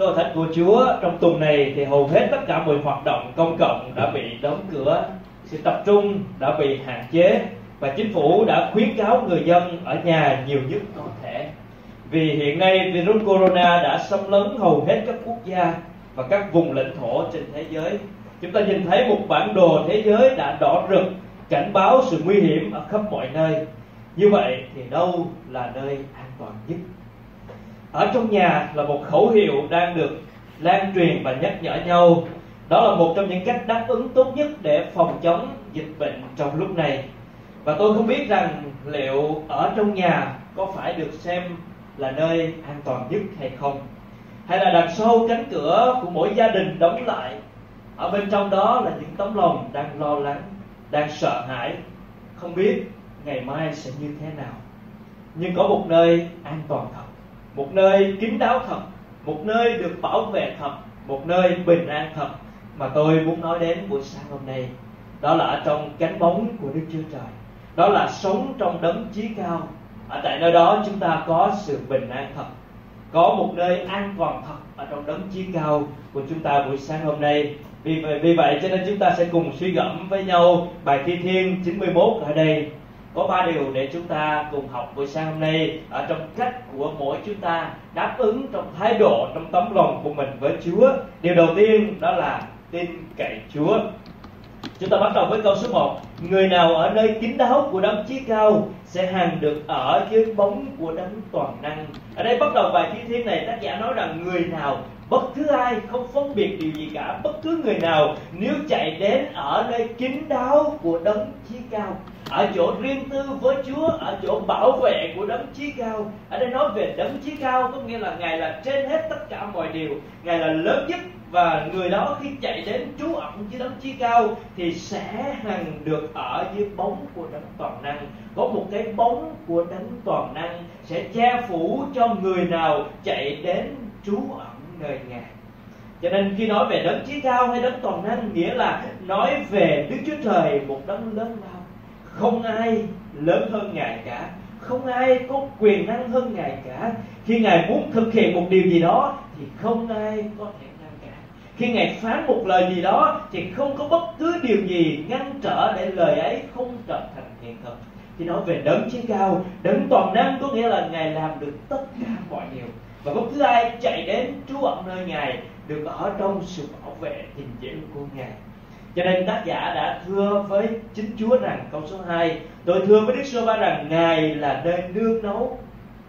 cơ thánh của Chúa trong tuần này thì hầu hết tất cả mọi hoạt động công cộng đã bị đóng cửa, sự tập trung đã bị hạn chế và chính phủ đã khuyến cáo người dân ở nhà nhiều nhất có thể. Vì hiện nay virus corona đã xâm lấn hầu hết các quốc gia và các vùng lãnh thổ trên thế giới. Chúng ta nhìn thấy một bản đồ thế giới đã đỏ rực cảnh báo sự nguy hiểm ở khắp mọi nơi. Như vậy thì đâu là nơi an toàn nhất? Ở trong nhà là một khẩu hiệu đang được lan truyền và nhắc nhở nhau. Đó là một trong những cách đáp ứng tốt nhất để phòng chống dịch bệnh trong lúc này. Và tôi không biết rằng liệu ở trong nhà có phải được xem là nơi an toàn nhất hay không, hay là đằng sau cánh cửa của mỗi gia đình đóng lại. Ở bên trong đó là những tấm lòng đang lo lắng, đang sợ hãi. Không biết ngày mai sẽ như thế nào, nhưng có một nơi an toàn thật một nơi kín đáo thật một nơi được bảo vệ thật một nơi bình an thật. Mà tôi muốn nói đến buổi sáng hôm nay đó là ở trong cánh bóng của Đức Chúa Trời. Đó là sống trong đấng chí cao. Ở tại nơi đó chúng ta có sự bình an thật có một nơi an toàn thật ở trong đấng chí cao của chúng ta buổi sáng hôm nay. Vì vậy, vì vậy cho nên chúng ta sẽ cùng suy gẫm với nhau bài thi thiên 91 ở đây có ba điều để chúng ta cùng học buổi sáng hôm nay ở trong cách của mỗi chúng ta đáp ứng trong thái độ, trong tấm lòng của mình với Chúa. Điều đầu tiên đó là tin cậy Chúa. Chúng ta bắt đầu với câu số 1 Người nào ở nơi kín đáo của đấng chí cao Sẽ hàng được ở dưới bóng của đấng toàn năng Ở đây bắt đầu bài thi thiên này, tác giả nói rằng Người nào, bất cứ ai, không phân biệt điều gì cả, Bất cứ người nào, nếu chạy đến ở nơi kín đáo của đấng chí cao ở chỗ riêng tư với Chúa, ở chỗ bảo vệ của đấng chí cao. Ở đây nói về đấng chí cao, có nghĩa là ngài là trên hết tất cả mọi điều. Ngài là lớn nhất và người đó khi chạy đến trú ẩn dưới đấng chí cao thì sẽ hằng được ở dưới bóng của đấng toàn năng. Có một cái bóng của đấng toàn năng sẽ che phủ cho người nào chạy đến trú ẩn nơi ngài. Cho nên khi nói về đấng chí cao hay đấng toàn năng, nghĩa là nói về đức chúa trời, một đấng lớn lao không ai lớn hơn ngài cả. Không ai có quyền năng hơn ngài cả. Khi ngài muốn thực hiện một điều gì đó, thì không ai có thể ngăn cản. Khi ngài phán một lời gì đó, thì không có bất cứ điều gì ngăn trở để lời ấy không trở thành hiện thực. Khi nói về đấng chí cao, đấng toàn năng có nghĩa là ngài làm được tất cả mọi điều. Và bất cứ ai chạy đến trú ẩn nơi ngài, được ở trong sự bảo vệ gìn giữ của ngài cho nên tác giả đã thưa với chính Chúa rằng, câu số 2 Tôi thưa với Đức Sô Va rằng Ngài là nơi nương nấu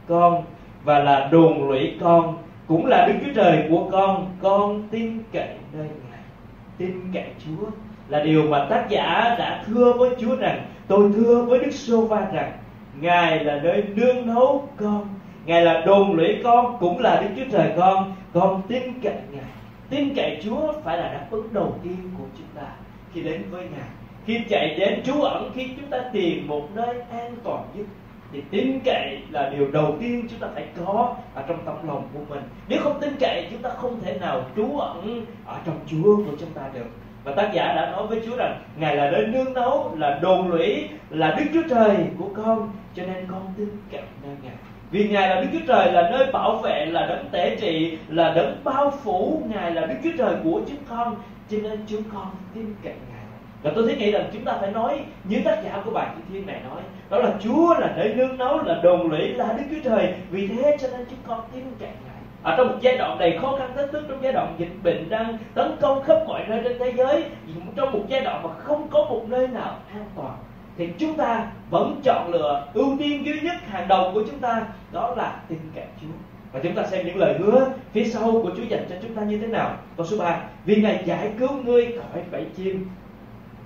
con Và là đồn lũy con, Cũng là Đức Chúa Trời của con. Con tin cậy nơi Ngài. Tin cậy Chúa Là điều mà tác giả đã thưa với Chúa rằng, Tôi thưa với Đức Sô Va rằng Ngài là nơi nương nấu con, Ngài là đồn lũy con, Cũng là Đức Chúa Trời con. Con tin cậy Ngài tin cậy Chúa phải là đáp ứng đầu tiên của chúng ta khi đến với Ngài. Khi chạy đến trú ẩn, khi chúng ta tìm một nơi an toàn nhất, thì tin cậy là điều đầu tiên chúng ta phải có ở trong tâm lòng của mình. Nếu không tin cậy, chúng ta không thể nào trú ẩn ở trong Chúa của chúng ta được. Và tác giả đã nói với Chúa rằng, Ngài là nơi nương nấu là đồn lũy, là Đức Chúa Trời của con, cho nên con tin cậy nơi Ngài vì ngài là đức chúa trời, là nơi bảo vệ, là đấng tế trị, là đấng bao phủ. Ngài là đức chúa trời của chúng con, cho nên chúng con tin cậy ngài. Và tôi thấy nghĩ rằng chúng ta phải nói như tác giả của bài thi thiên này nói, đó là chúa là nơi nương náu là đồn lũy, là đức chúa trời. Vì thế cho nên chúng con tin cậy ngài. Ở trong một giai đoạn đầy khó khăn thách thức, trong giai đoạn dịch bệnh đang tấn công khắp mọi nơi trên thế giới, trong một giai đoạn mà không có một nơi nào an toàn thì chúng ta vẫn chọn lựa ưu tiên duy nhất hàng đầu của chúng ta, đó là tin cậy Chúa. Và chúng ta xem những lời hứa phía sau của Chúa dành cho chúng ta như thế nào. Câu số 3 vì Ngài giải cứu ngươi khỏi bẫy chim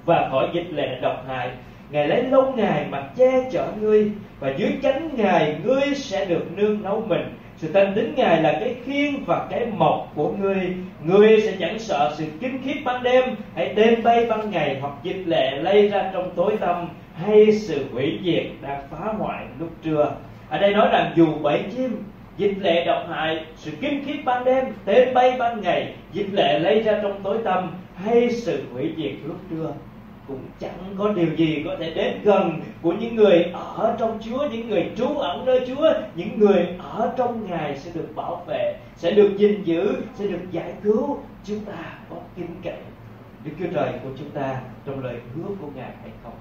và khỏi dịch lệ độc hại, Ngài lấy lông Ngài mà che chở ngươi, Và dưới chánh Ngài ngươi sẽ được nương nấu mình. Sự tin đến Ngài là cái khiên và cái mộc của ngươi. Ngươi sẽ chẳng sợ sự kinh khiếp ban đêm. Hãy đêm bay ban ngày hoặc dịch lệ lây ra trong tối tăm, Hay sự hủy diệt đang phá hoại lúc trưa. Ở đây nói rằng dù bảy chim dịch lệ độc hại, sự kinh khiếp ban đêm tên bay ban ngày dịch lệ lây ra trong tối tăm, hay sự hủy diệt lúc trưa cũng chẳng có điều gì có thể đến gần của những người ở trong Chúa, những người trú ẩn nơi Chúa, những người ở trong Ngài sẽ được bảo vệ, sẽ được gìn giữ, sẽ được giải cứu. Chúng ta có tin cậy Đức Chúa Trời của chúng ta trong lời hứa của Ngài hay không?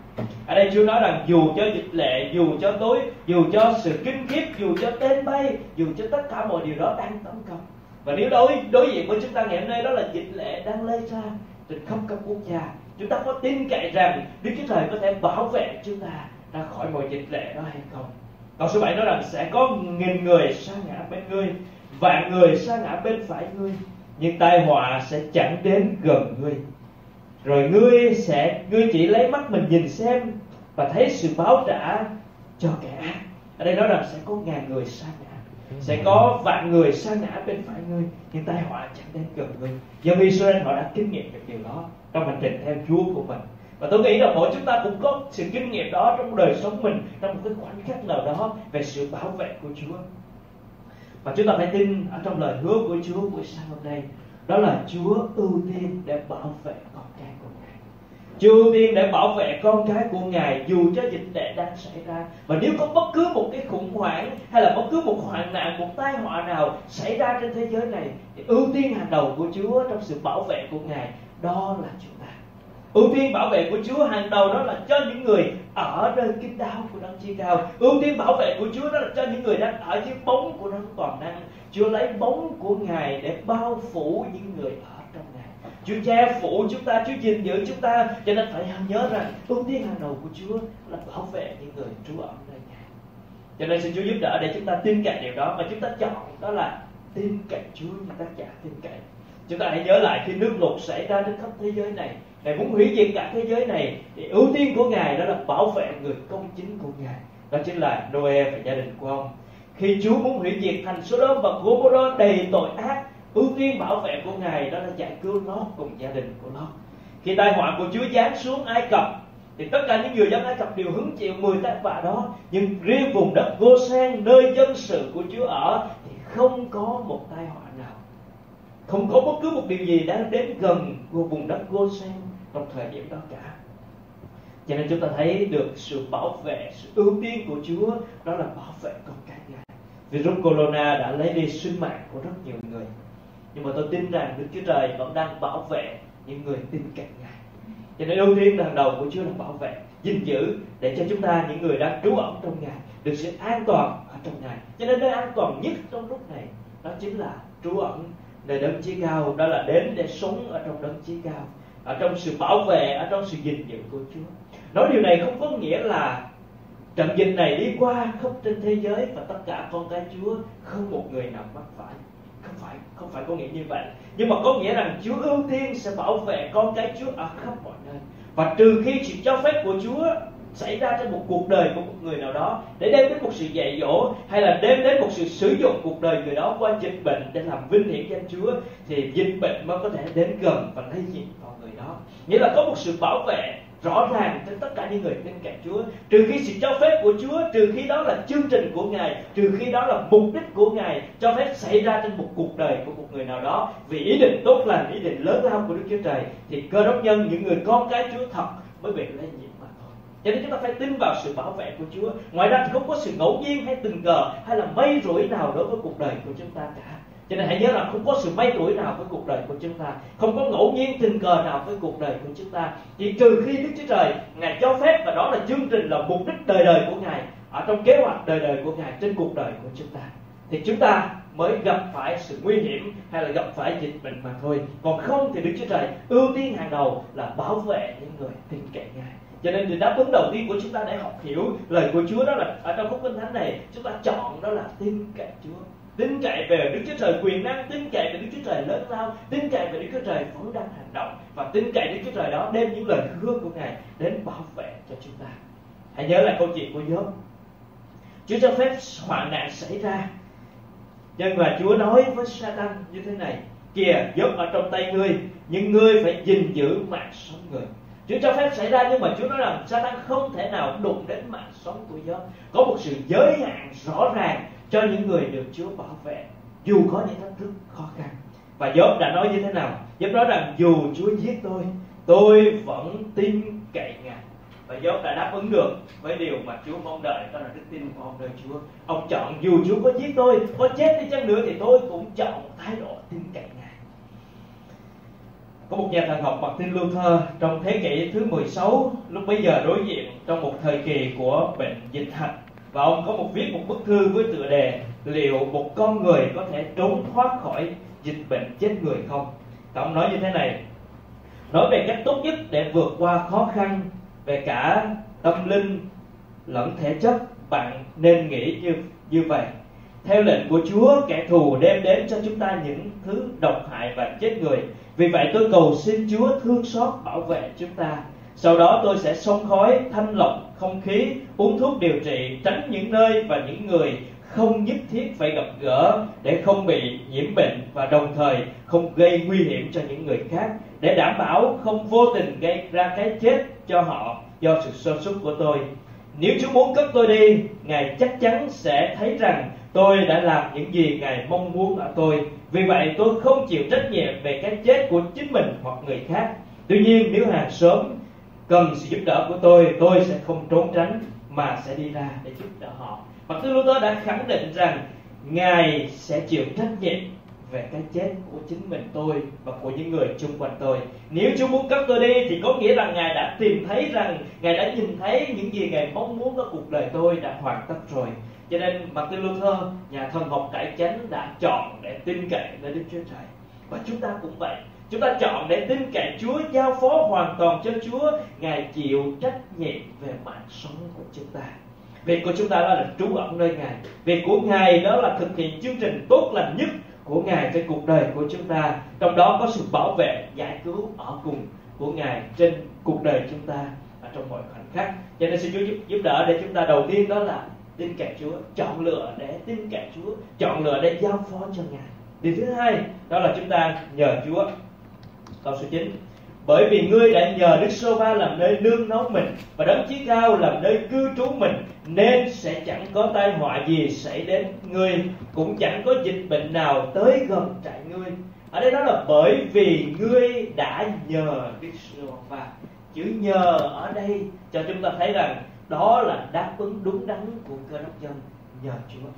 Ở đây Chúa nói rằng dù cho dịch lệ, dù cho tối, dù cho sự kinh khiếp, dù cho tên bay, dù cho tất cả mọi điều đó đang tấn công. Và nếu đối đối diện với chúng ta ngày hôm nay đó là dịch lệ đang lây ra trên khắp các quốc gia, chúng ta có tin cậy rằng Đức Chúa Trời có thể bảo vệ chúng ta ra khỏi mọi dịch lệ đó hay không? Câu số 7 nói rằng sẽ có nghìn người sa ngã bên ngươi, vạn người sa ngã bên phải ngươi, nhưng tai họa sẽ chẳng đến gần ngươi rồi ngươi sẽ ngươi chỉ lấy mắt mình nhìn xem và thấy sự báo trả cho kẻ ác ở đây nói rằng sẽ có ngàn người sa ngã sẽ có vạn người sa ngã bên phải ngươi, nhưng tai họa chẳng đến gần ngươi. Dân Israel họ đã kinh nghiệm được điều đó trong hành trình theo Chúa của mình. Và tôi nghĩ rằng mỗi chúng ta cũng có sự kinh nghiệm đó trong đời sống mình, trong một cái khoảnh khắc nào đó về sự bảo vệ của Chúa. Và chúng ta phải tin ở trong lời hứa của Chúa buổi sáng hôm nay, đó là Chúa ưu tiên để bảo vệ con chư ưu tiên để bảo vệ con cái của Ngài, dù cho dịch tệ đang xảy ra. Và nếu có bất cứ một cái khủng hoảng hay là bất cứ một hoạn nạn, một tai họa nào xảy ra trên thế giới này, thì ưu tiên hàng đầu của Chúa trong sự bảo vệ của Ngài, đó là chúng ta ưu tiên bảo vệ của Chúa hàng đầu đó là cho những người ở nơi kinh đáo của đấng chi cao. Ưu tiên bảo vệ của Chúa đó là cho những người đang ở dưới bóng của đấng toàn năng. Chúa lấy bóng của Ngài để bao phủ những người ở Chúa che phủ chúng ta, Chúa gìn giữ chúng ta. Cho nên phải nhớ rằng ưu tiên hàng đầu của Chúa là bảo vệ những người trú ẩn nơi Ngài. Cho nên xin Chúa giúp đỡ để chúng ta tin cậy điều đó. Và chúng ta chọn đó là tin cậy Chúa như tác giả tin cậy. Chúng ta hãy nhớ lại khi nước lụt xảy ra trên khắp thế giới này. Ngài muốn hủy diệt cả thế giới này. Thì ưu tiên của Ngài đó là bảo vệ người công chính của Ngài. Đó chính là Noe và gia đình của ông. Khi Chúa muốn hủy diệt thành Sodom và Gomorrah đầy tội ác ưu tiên bảo vệ của ngài đó là giải cứu nó cùng gia đình của nó. khi tai họa của Chúa giáng xuống Ai Cập, thì tất cả những người dân Ai Cập đều hứng chịu 10 tai họa đó. Nhưng riêng vùng đất Gosen nơi dân sự của Chúa ở, thì không có một tai họa nào. Không có bất cứ một điều gì đang đến gần của vùng đất Gosen trong thời điểm đó cả. Cho nên chúng ta thấy được sự bảo vệ, sự ưu tiên của Chúa, đó là bảo vệ con cái Ngài. Virus corona đã lấy đi sinh mạng của rất nhiều người nhưng mà tôi tin rằng Đức Chúa Trời vẫn đang bảo vệ những người tin cậy Ngài. Cho nên ưu tiên hàng đầu của Chúa là bảo vệ, gìn giữ để cho chúng ta, những người đang trú ẩn trong Ngài, được sự an toàn ở trong Ngài. Cho nên nơi an toàn nhất trong lúc này, đó chính là trú ẩn nơi đấng chí cao. Đó là đến để sống ở trong đấng chí cao, ở trong sự bảo vệ, ở trong sự gìn giữ của Chúa. Nói điều này không có nghĩa là trận dịch này đi qua khắp trên thế giới và tất cả con cái Chúa không một người nào mắc phải phải, không phải có nghĩa như vậy. Nhưng mà có nghĩa rằng Chúa ưu tiên sẽ bảo vệ con cái Chúa ở khắp mọi nơi. Và trừ khi sự cho phép của Chúa xảy ra trong một cuộc đời của một người nào đó để đem đến một sự dạy dỗ, hay là đem đến một sự sử dụng cuộc đời người đó qua dịch bệnh để làm vinh hiển danh Chúa, thì dịch bệnh mới có thể đến gần và lây nhiễm vào người đó. Nghĩa là có một sự bảo vệ rõ ràng trên tất cả những người bên cạnh Chúa. Trừ khi sự cho phép của Chúa, trừ khi đó là chương trình của Ngài, trừ khi đó là mục đích của Ngài, cho phép xảy ra trên một cuộc đời của một người nào đó. Vì ý định tốt lành, ý định lớn lao của Đức Chúa Trời, thì cơ đốc nhân, những người con cái Chúa thật mới bị lây nhiễm mà thôi. Cho nên chúng ta phải tin vào sự bảo vệ của Chúa. Ngoài ra thì không có sự ngẫu nhiên hay tình cờ hay là mây rủi nào đối với cuộc đời của chúng ta cả cho nên hãy nhớ là không có sự may rủi nào với cuộc đời của chúng ta, không có ngẫu nhiên tình cờ nào với cuộc đời của chúng ta. Chỉ trừ khi đức chúa trời, ngài cho phép và đó là chương trình là mục đích đời đời của ngài ở trong kế hoạch đời đời của ngài trên cuộc đời của chúng ta. Thì chúng ta mới gặp phải sự nguy hiểm hay là gặp phải dịch bệnh mà thôi. Còn không thì đức chúa trời ưu tiên hàng đầu là bảo vệ những người tin cậy ngài. Cho nên điều đáp ứng đầu tiên của chúng ta để học hiểu lời của Chúa đó là ở trong khúc kinh thánh này, chúng ta chọn đó là tin cậy Chúa tin cậy về Đức Chúa Trời quyền năng, tin cậy về Đức Chúa Trời lớn lao, tin cậy về Đức Chúa Trời vẫn đang hành động và tin cậy Đức Chúa Trời đó đem những lời hứa của Ngài đến bảo vệ cho chúng ta. Hãy nhớ lại câu chuyện của Job. Chúa cho phép hoạn nạn xảy ra. Nhưng mà Chúa nói với Satan như thế này: kìa, Job ở trong tay ngươi, nhưng ngươi phải gìn giữ mạng sống người. Chúa cho phép xảy ra nhưng mà Chúa nói rằng Satan không thể nào đụng đến mạng sống của Job. Có một sự giới hạn rõ ràng cho những người được Chúa bảo vệ, dù có những thách thức khó khăn. Và Job đã nói như thế nào? Job nói rằng, dù Chúa giết tôi tôi vẫn tin cậy ngài. Và Job đã đáp ứng được với điều mà Chúa mong đợi, đó là đức tin của ông nơi Chúa. Ông chọn, dù Chúa có giết tôi, có chết đi chăng nữa thì tôi cũng chọn thái độ tin cậy ngài. Có một nhà thần học bằng tên Luther trong thế kỷ thứ 16 lúc bấy giờ đối diện trong một thời kỳ của bệnh dịch hạch và ông có một viết một bức thư với tựa đề liệu một con người có thể trốn thoát khỏi dịch bệnh chết người không? Và ông nói như thế này, nói về cách tốt nhất để vượt qua khó khăn về cả tâm linh lẫn thể chất, bạn nên nghĩ như như vậy. Theo lệnh của Chúa, kẻ thù đem đến cho chúng ta những thứ độc hại và chết người. Vì vậy tôi cầu xin Chúa thương xót bảo vệ chúng ta sau đó tôi sẽ xông khói, thanh lọc không khí, uống thuốc điều trị, tránh những nơi và những người không nhất thiết phải gặp gỡ để không bị nhiễm bệnh và đồng thời không gây nguy hiểm cho những người khác, để đảm bảo không vô tình gây ra cái chết cho họ do sự sơ suất của tôi. Nếu Chúa muốn cất tôi đi, Ngài chắc chắn sẽ thấy rằng tôi đã làm những gì Ngài mong muốn ở tôi. Vì vậy tôi không chịu trách nhiệm về cái chết của chính mình hoặc người khác. Tuy nhiên, nếu hàng sớm cần sự giúp đỡ của tôi tôi sẽ không trốn tránh mà sẽ đi ra để giúp đỡ họ. Và Tư Luther đã khẳng định rằng Ngài sẽ chịu trách nhiệm về cái chết của chính mình tôi và của những người chung quanh tôi. Nếu Chúa muốn cất tôi đi thì có nghĩa rằng Ngài đã tìm thấy rằng Ngài đã nhìn thấy những gì Ngài mong muốn ở cuộc đời tôi đã hoàn tất rồi. Cho nên Martin Luther, nhà thần học cải chánh đã chọn để tin cậy nơi Đức Chúa Trời. Và chúng ta cũng vậy chúng ta chọn để tin cậy Chúa giao phó hoàn toàn cho Chúa. Ngài chịu trách nhiệm về mạng sống của chúng ta. Việc của chúng ta đó là trú ẩn nơi Ngài. Việc của Ngài đó là thực hiện chương trình tốt lành nhất của Ngài trên cuộc đời của chúng ta. Trong đó có sự bảo vệ giải cứu ở cùng của Ngài trên cuộc đời chúng ta và trong mọi khoảnh khắc. Cho nên xin Chúa giúp, giúp đỡ để chúng ta đầu tiên đó là tin cậy Chúa chọn lựa để tin cậy Chúa chọn lựa để giao phó cho Ngài. Điều thứ hai đó là chúng ta nhờ Chúa câu số 9 bởi vì ngươi đã nhờ Đức Sô Va làm nơi nương náu mình và đấng chí cao làm nơi cư trú mình, nên sẽ chẳng có tai họa gì xảy đến ngươi, cũng chẳng có dịch bệnh nào tới gần trại ngươi. Ở đây đó là bởi vì ngươi đã nhờ Đức Sô Va. Chữ nhờ ở đây cho chúng ta thấy rằng đó là đáp ứng đúng đắn của cơ đốc nhân nhờ Chúa.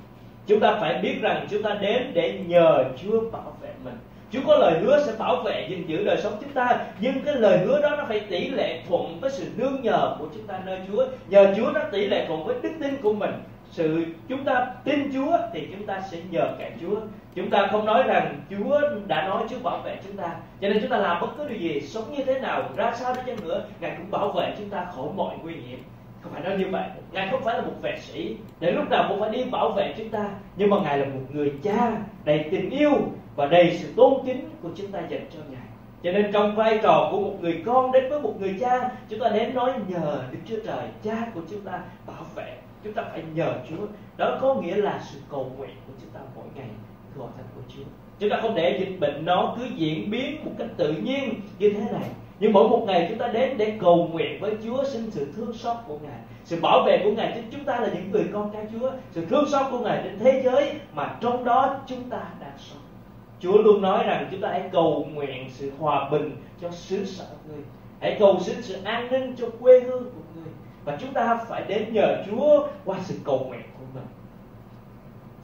Chúng ta phải biết rằng chúng ta đến để nhờ Chúa bảo vệ mình. Chúa có lời hứa sẽ bảo vệ gìn giữ đời sống chúng ta, Nhưng cái lời hứa đó nó phải tỷ lệ thuận với sự nương nhờ của chúng ta nơi Chúa. Nhờ Chúa nó tỷ lệ thuận với đức tin của mình. Sự chúng ta tin Chúa thì chúng ta sẽ nhờ cậy Chúa. Chúng ta không nói rằng Chúa đã nói Chúa bảo vệ chúng ta. Cho nên chúng ta làm bất cứ điều gì, sống như thế nào, ra sao đi chăng nữa, ngài cũng bảo vệ chúng ta khỏi mọi nguy hiểm. Không phải nói như vậy. Ngài không phải là một vệ sĩ. Để lúc nào cũng phải đi bảo vệ chúng ta. Nhưng mà ngài là một người cha đầy tình yêu và đầy sự tôn kính của chúng ta dành cho ngài. Cho nên trong vai trò của một người con đến với một người cha, chúng ta đến nói nhờ đức chúa trời, cha của chúng ta bảo vệ. Chúng ta phải nhờ chúa. Đó có nghĩa là sự cầu nguyện của chúng ta mỗi ngày gọi thành của chúa. Chúng ta không để dịch bệnh nó cứ diễn biến một cách tự nhiên như thế này. Nhưng mỗi một ngày chúng ta đến để cầu nguyện với Chúa, xin sự thương xót của Ngài. Sự bảo vệ của Ngài chúng ta là những người con cái Chúa. Sự thương xót của Ngài trên thế giới mà trong đó chúng ta đang sống. Chúa luôn nói rằng chúng ta hãy cầu nguyện sự hòa bình cho xứ sở người. Hãy cầu xin sự an ninh cho quê hương của người. Và chúng ta phải đến nhờ Chúa qua sự cầu nguyện của mình.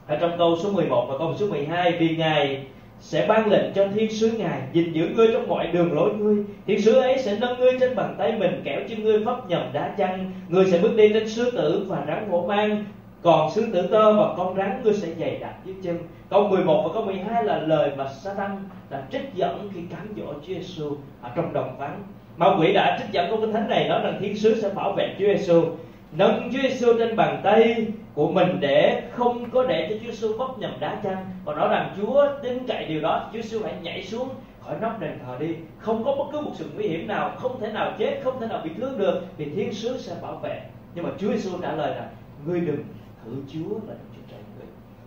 Ở trong câu số 11 và câu số 12 vì Ngài sẽ ban lệnh cho thiên sứ ngài gìn giữ ngươi trong mọi đường lối ngươi. Thiên sứ ấy sẽ nâng ngươi trên bàn tay mình kéo chân ngươi pháp nhầm đá chăng ngươi sẽ bước đi trên sư tử và rắn hổ mang. Còn sư tử tơ và con rắn, ngươi sẽ dày đặt dưới chân câu 11 và câu 12 là lời mà Satan đã trích dẫn khi cám dỗ Chúa Giêsu ở trong đồng vắng. Ma quỷ đã trích dẫn câu kinh thánh này nói rằng thiên sứ sẽ bảo vệ Chúa Giêsu nâng Chúa Giêsu trên bàn tay của mình để không có để cho Chúa Giêsu vấp nhầm đá chăng. Và nói rằng Chúa tin cậy điều đó, Chúa Giêsu hãy nhảy xuống khỏi nóc đền thờ đi. Không có bất cứ một sự nguy hiểm nào, không thể nào chết, không thể nào bị thương được, thì thiên sứ sẽ bảo vệ. Nhưng mà Chúa Giêsu trả lời là, ngươi đừng thử Chúa là Đức Chúa Trời ngươi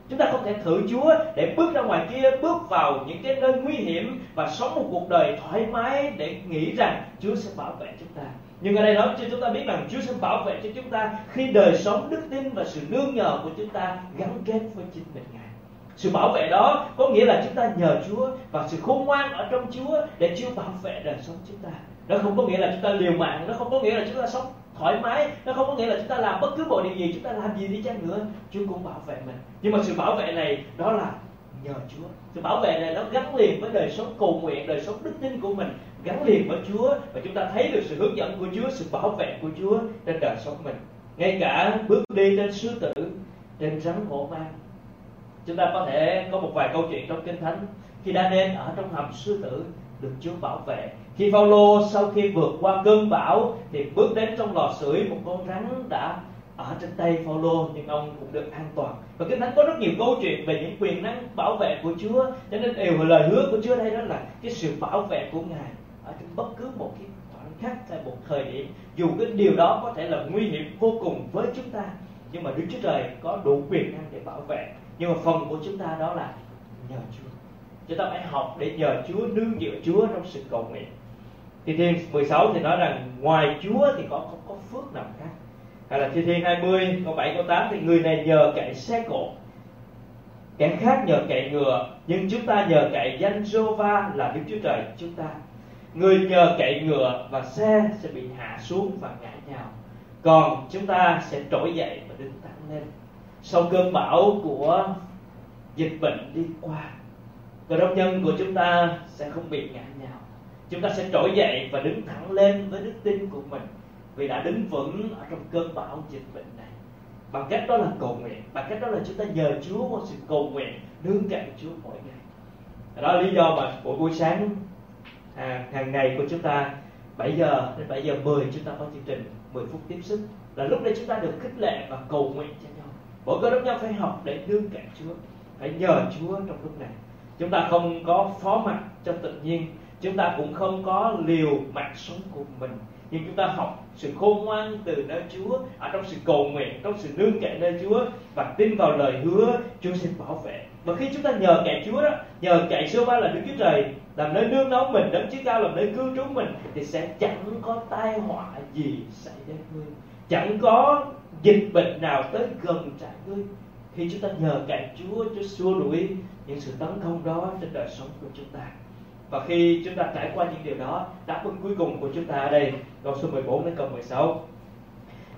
chúng ta không thể thử Chúa để bước ra ngoài kia, bước vào những cái nơi nguy hiểm và sống một cuộc đời thoải mái để nghĩ rằng Chúa sẽ bảo vệ chúng ta nhưng ở đây nói cho chúng ta biết rằng Chúa sẽ bảo vệ cho chúng ta khi đời sống đức tin và sự nương nhờ của chúng ta gắn kết với chính mình, Ngài. Sự bảo vệ đó có nghĩa là chúng ta nhờ Chúa và sự khôn ngoan ở trong Chúa để Chúa bảo vệ đời sống chúng ta. nó không có nghĩa là chúng ta liều mạng, nó không có nghĩa là chúng ta sống thoải mái. Nó không có nghĩa là chúng ta làm bất cứ bộ điều gì, chúng ta làm gì đi chăng nữa. Chúa cũng bảo vệ mình. Nhưng mà sự bảo vệ này, đó là nhờ Chúa. Sự bảo vệ này nó gắn liền với đời sống cầu nguyện, đời sống đức tin của mình. Gắn liền với Chúa. Và chúng ta thấy được sự hướng dẫn của Chúa, sự bảo vệ của Chúa trên đời sống mình. Ngay cả bước đi trên sư tử, trên rắn hổ mang. Chúng ta có thể có một vài câu chuyện trong kinh thánh. Khi đa nên ở trong hầm sư tử, được Chúa bảo vệ khi Phaolô sau khi vượt qua cơn bão thì bước đến trong lò sưởi, một con rắn đã ở trên tay Phaolô, nhưng ông cũng được an toàn. Và kinh thánh có rất nhiều câu chuyện về những quyền năng bảo vệ của Chúa. Cho nên đều lời hứa của Chúa đây đó là cái sự bảo vệ của Ngài ở trong bất cứ một cái khoảnh khắc hay một thời điểm. Dù cái điều đó có thể là nguy hiểm vô cùng với chúng ta, nhưng mà Đức Chúa Trời có đủ quyền năng để bảo vệ. Nhưng mà phần của chúng ta đó là nhờ Chúa. Chúng ta phải học để nhờ Chúa, nương dựa Chúa trong sự cầu nguyện. Thi Thiên 16 thì nói rằng ngoài Chúa thì có không có phước nào khác? Hay là Thi Thiên 20 câu 7 câu 8 thì người này nhờ cậy xe cộ kẻ khác nhờ cậy ngựa, nhưng chúng ta nhờ cậy danh Jova là Đức Chúa Trời chúng ta. Người nhờ cậy ngựa và xe sẽ bị hạ xuống và ngã nhào, còn chúng ta sẽ trỗi dậy và đứng thẳng lên. Sau cơn bão của dịch bệnh đi qua, cơ đốc nhân của chúng ta sẽ không bị ngã nhào chúng ta sẽ trỗi dậy và đứng thẳng lên với đức tin của mình. Vì đã đứng vững ở trong cơn bão dịch bệnh này. Bằng cách đó là cầu nguyện. Bằng cách đó là chúng ta nhờ Chúa một sự cầu nguyện nương cậy Chúa mỗi ngày. Đó là lý do mà buổi buổi sáng à, hàng ngày của chúng ta 7 giờ đến 7 giờ 10 chúng ta có chương trình 10 phút tiếp sức. Là lúc đấy chúng ta được khích lệ và cầu nguyện cho nhau. Mỗi cơ đốc nhân phải học để nương cậy Chúa phải nhờ Chúa trong lúc này. Chúng ta không có phó mặc cho tự nhiên chúng ta cũng không có liều mạng sống của mình. Nhưng chúng ta học sự khôn ngoan từ nơi Chúa, ở trong sự cầu nguyện, trong sự nương cậy nơi Chúa và tin vào lời hứa, Chúa sẽ bảo vệ. Và khi chúng ta nhờ cậy Chúa đó, nhờ cậy số ba là Đức Chúa Trời, làm nơi nương náu mình, đấng chí cao, làm nơi cư trú mình, thì sẽ chẳng có tai họa gì xảy đến ngươi chẳng có dịch bệnh nào tới gần trại ngươi. Khi chúng ta nhờ cậy Chúa Chúa xua đuổi những sự tấn công đó trên đời sống của chúng ta và khi chúng ta trải qua những điều đó, đáp ứng cuối cùng của chúng ta ở đây, câu số 14 đến câu 16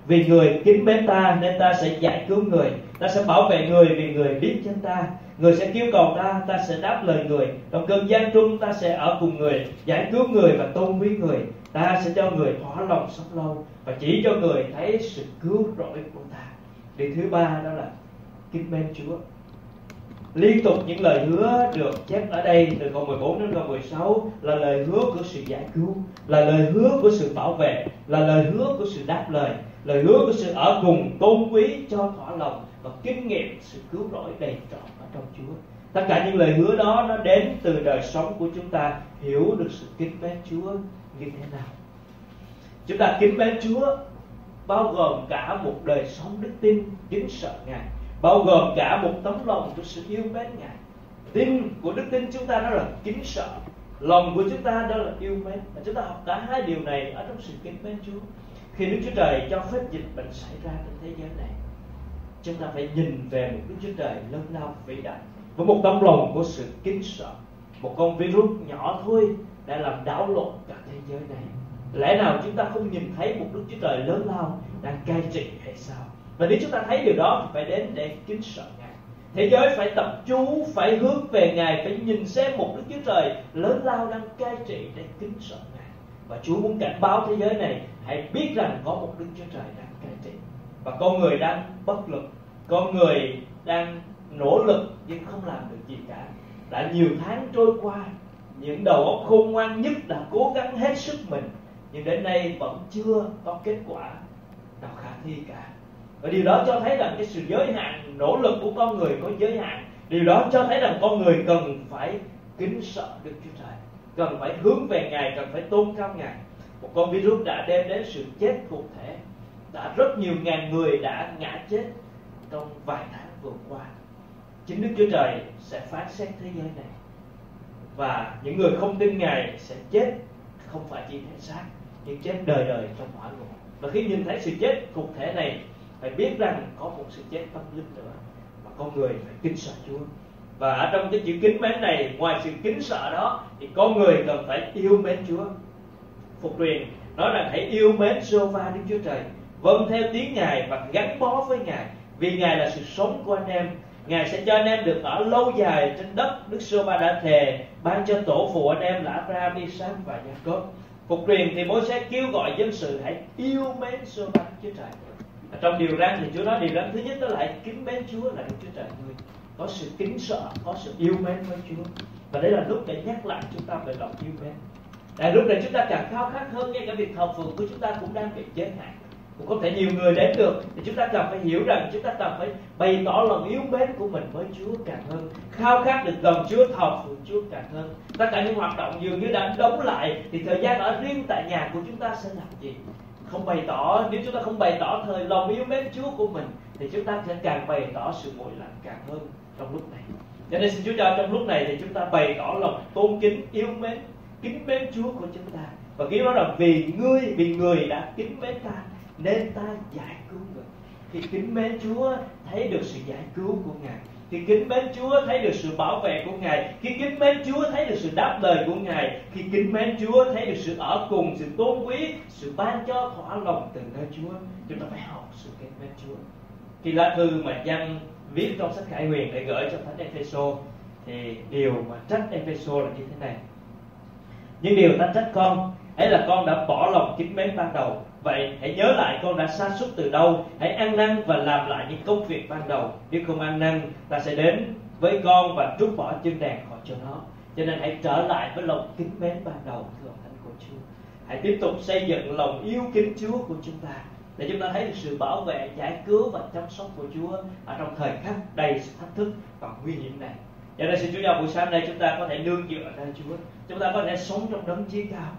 vì người kính mến ta, nên ta sẽ giải cứu người. Ta sẽ bảo vệ người vì người biết chân ta. Người sẽ kêu cầu ta ta sẽ đáp lời người. Trong cơn gian trung, ta sẽ ở cùng người, giải cứu người và tôn quý người. Ta sẽ cho người thỏa lòng sống lâu và chỉ cho người thấy sự cứu rỗi của ta. Điều thứ ba đó là kính mến Chúa liên tục những lời hứa được chép ở đây từ câu 14 đến câu 16 là lời hứa của sự giải cứu, là lời hứa của sự bảo vệ, là lời hứa của sự đáp lời, lời hứa của sự ở cùng tôn quý cho thỏa lòng và kinh nghiệm sự cứu rỗi đầy trọn ở trong Chúa. Tất cả những lời hứa đó nó đến từ đời sống của chúng ta hiểu được sự kính mến Chúa như thế nào. Chúng ta kính mến Chúa bao gồm cả một đời sống đức tin kính sợ Ngài bao gồm cả một tấm lòng của sự yêu mến ngài. Tin của đức tin chúng ta đó là kính sợ. Lòng của chúng ta đó là yêu mến. Và chúng ta học cả hai điều này ở trong sự kính mến Chúa. Khi Đức Chúa Trời cho phép dịch bệnh xảy ra trên thế giới này, chúng ta phải nhìn về một Đức Chúa Trời lớn lao vĩ đại với một tấm lòng của sự kính sợ. Một con virus nhỏ thôi đã làm đảo lộn cả thế giới này. Lẽ nào chúng ta không nhìn thấy một Đức Chúa Trời lớn lao đang cai trị hay sao? Và nếu chúng ta thấy điều đó thì phải đến để kính sợ ngài. Thế giới phải tập chú, phải hướng về ngài, phải nhìn xem một đức chúa trời lớn lao đang cai trị để kính sợ ngài. Và chúa muốn cảnh báo thế giới này, hãy biết rằng có một đức chúa trời đang cai trị. Và con người đang bất lực, con người đang nỗ lực nhưng không làm được gì cả. Đã nhiều tháng trôi qua, những đầu óc khôn ngoan nhất đã cố gắng hết sức mình, nhưng đến nay vẫn chưa có kết quả nào khả thi cả và điều đó cho thấy rằng cái sự giới hạn, nỗ lực của con người có giới hạn. Điều đó cho thấy rằng con người cần phải kính sợ Đức Chúa Trời, cần phải hướng về Ngài, cần phải tôn cao Ngài. Một con virus đã đem đến sự chết cụ thể. Đã rất nhiều ngàn người đã ngã chết trong vài tháng vừa qua. Chính Đức Chúa Trời sẽ phán xét thế giới này. Và những người không tin Ngài sẽ chết, không phải chỉ thể xác, nhưng chết đời đời trong hỏa ngục và khi nhìn thấy sự chết cụ thể này phải biết rằng có một sự chết tâm linh nữa mà con người phải kính sợ Chúa. Và ở trong cái chữ kính mến này ngoài sự kính sợ đó thì con người cần phải yêu mến Chúa. Phục truyền nói rằng hãy yêu mến Jehovah Đức Chúa Trời vâng theo tiếng Ngài và gắn bó với Ngài. Vì Ngài là sự sống của anh em Ngài sẽ cho anh em được ở lâu dài trên đất. Đức Sôva đã thề ban cho tổ phụ anh em là Abraham, Isaac và Jacob. Phục truyền thì mỗi sẽ kêu gọi dân sự hãy yêu mến Giê-hô-va Đức Chúa Trời trong điều răn thì Chúa nói, điều răn thứ nhất đó là hãy kính mến Chúa là Đức Chúa Trời người có sự kính sợ, có sự yêu mến với Chúa. Và đây là lúc để nhắc lại chúng ta về lòng yêu mến. Là lúc này chúng ta càng khao khát hơn ngay cả việc thờ phượng của chúng ta cũng đang bị giới hạn. Cũng không thể nhiều người đến được thì chúng ta cần phải hiểu rằng chúng ta cần phải bày tỏ lòng yêu mến của mình với Chúa càng hơn, khao khát được gần Chúa, thờ phượng Chúa càng hơn. Tất cả những hoạt động dường như đã đóng lại thì thời gian ở riêng tại nhà của chúng ta sẽ làm gì? Không bày tỏ, nếu chúng ta không bày tỏ thời lòng yêu mến Chúa của mình, thì chúng ta sẽ càng bày tỏ sự nguội lạnh càng hơn trong lúc này. Cho nên xin Chúa cho trong lúc này thì chúng ta bày tỏ lòng tôn kính, yêu mến, kính mến Chúa của chúng ta. Và khi đó là vì ngươi, vì người đã kính mến ta, nên ta giải cứu người. Khi kính mến Chúa, thấy được sự giải cứu của Ngài khi kính mến Chúa thấy được sự bảo vệ của Ngài, khi kính mến Chúa thấy được sự đáp lời của Ngài, khi kính mến Chúa thấy được sự ở cùng, sự tôn quý, sự ban cho thỏa lòng từ nơi Chúa, chúng ta phải học sự kính mến Chúa. Khi lá thư mà dân viết trong sách Khải Huyền để gửi cho thánh Epheso, thì điều mà trách Epheso là như thế này. Nhưng điều ta trách con, ấy là con đã bỏ lòng kính mến ban đầu vậy hãy nhớ lại con đã sa sút từ đâu. Hãy ăn năn và làm lại những công việc ban đầu. Nếu không ăn năn, ta sẽ đến với con và trút bỏ chân đèn khỏi cho nó. Cho nên hãy trở lại với lòng kính mến ban đầu, thưa thánh của Chúa. Hãy tiếp tục xây dựng lòng yêu kính Chúa của chúng ta, để chúng ta thấy được sự bảo vệ, giải cứu và chăm sóc của Chúa ở trong thời khắc đầy sự thách thức và nguy hiểm này. Dạ cho nên xin Chúa cho buổi sáng nay chúng ta có thể nương dựa nơi Chúa. Chúng ta có thể sống trong đấng chí cao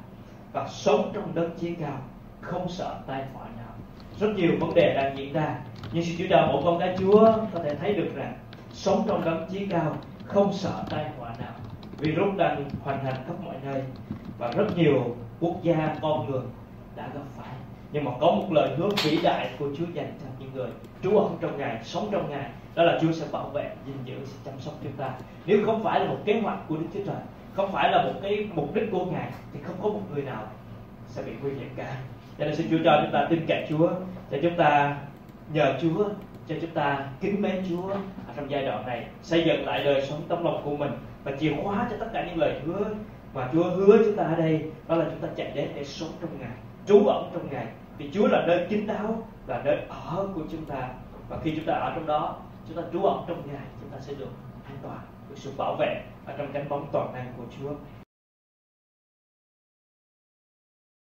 và sống trong đấng chí cao không sợ tai họa nào rất nhiều vấn đề đang diễn ra nhưng sự chủ đạo của con cái Chúa có thể thấy được rằng sống trong đấng chí cao không sợ tai họa nào virus đang hoành hành khắp mọi nơi và rất nhiều quốc gia con người đã gặp phải nhưng mà có một lời hứa vĩ đại của Chúa dành cho những người trú ẩn trong Ngài, sống trong Ngài đó là Chúa sẽ bảo vệ, gìn giữ, sẽ chăm sóc chúng ta. Nếu không phải là một kế hoạch của Đức Chúa Trời, không phải là một cái mục đích của Ngài thì không có một người nào sẽ bị nguy hiểm cả. Cho nên xin Chúa cho chúng ta tin cậy Chúa, cho chúng ta nhờ Chúa, cho chúng ta kính mến Chúa ở trong giai đoạn này, xây dựng lại đời sống tấm lòng của mình và chìa khóa cho tất cả những lời hứa mà Chúa hứa chúng ta ở đây đó là chúng ta chạy đến để sống trong Ngài, trú ẩn trong Ngài vì Chúa là nơi kín đáo là nơi ở của chúng ta. Và khi chúng ta ở trong đó chúng ta trú ẩn trong Ngài chúng ta sẽ được an toàn được sự bảo vệ ở trong cánh bóng toàn năng của Chúa.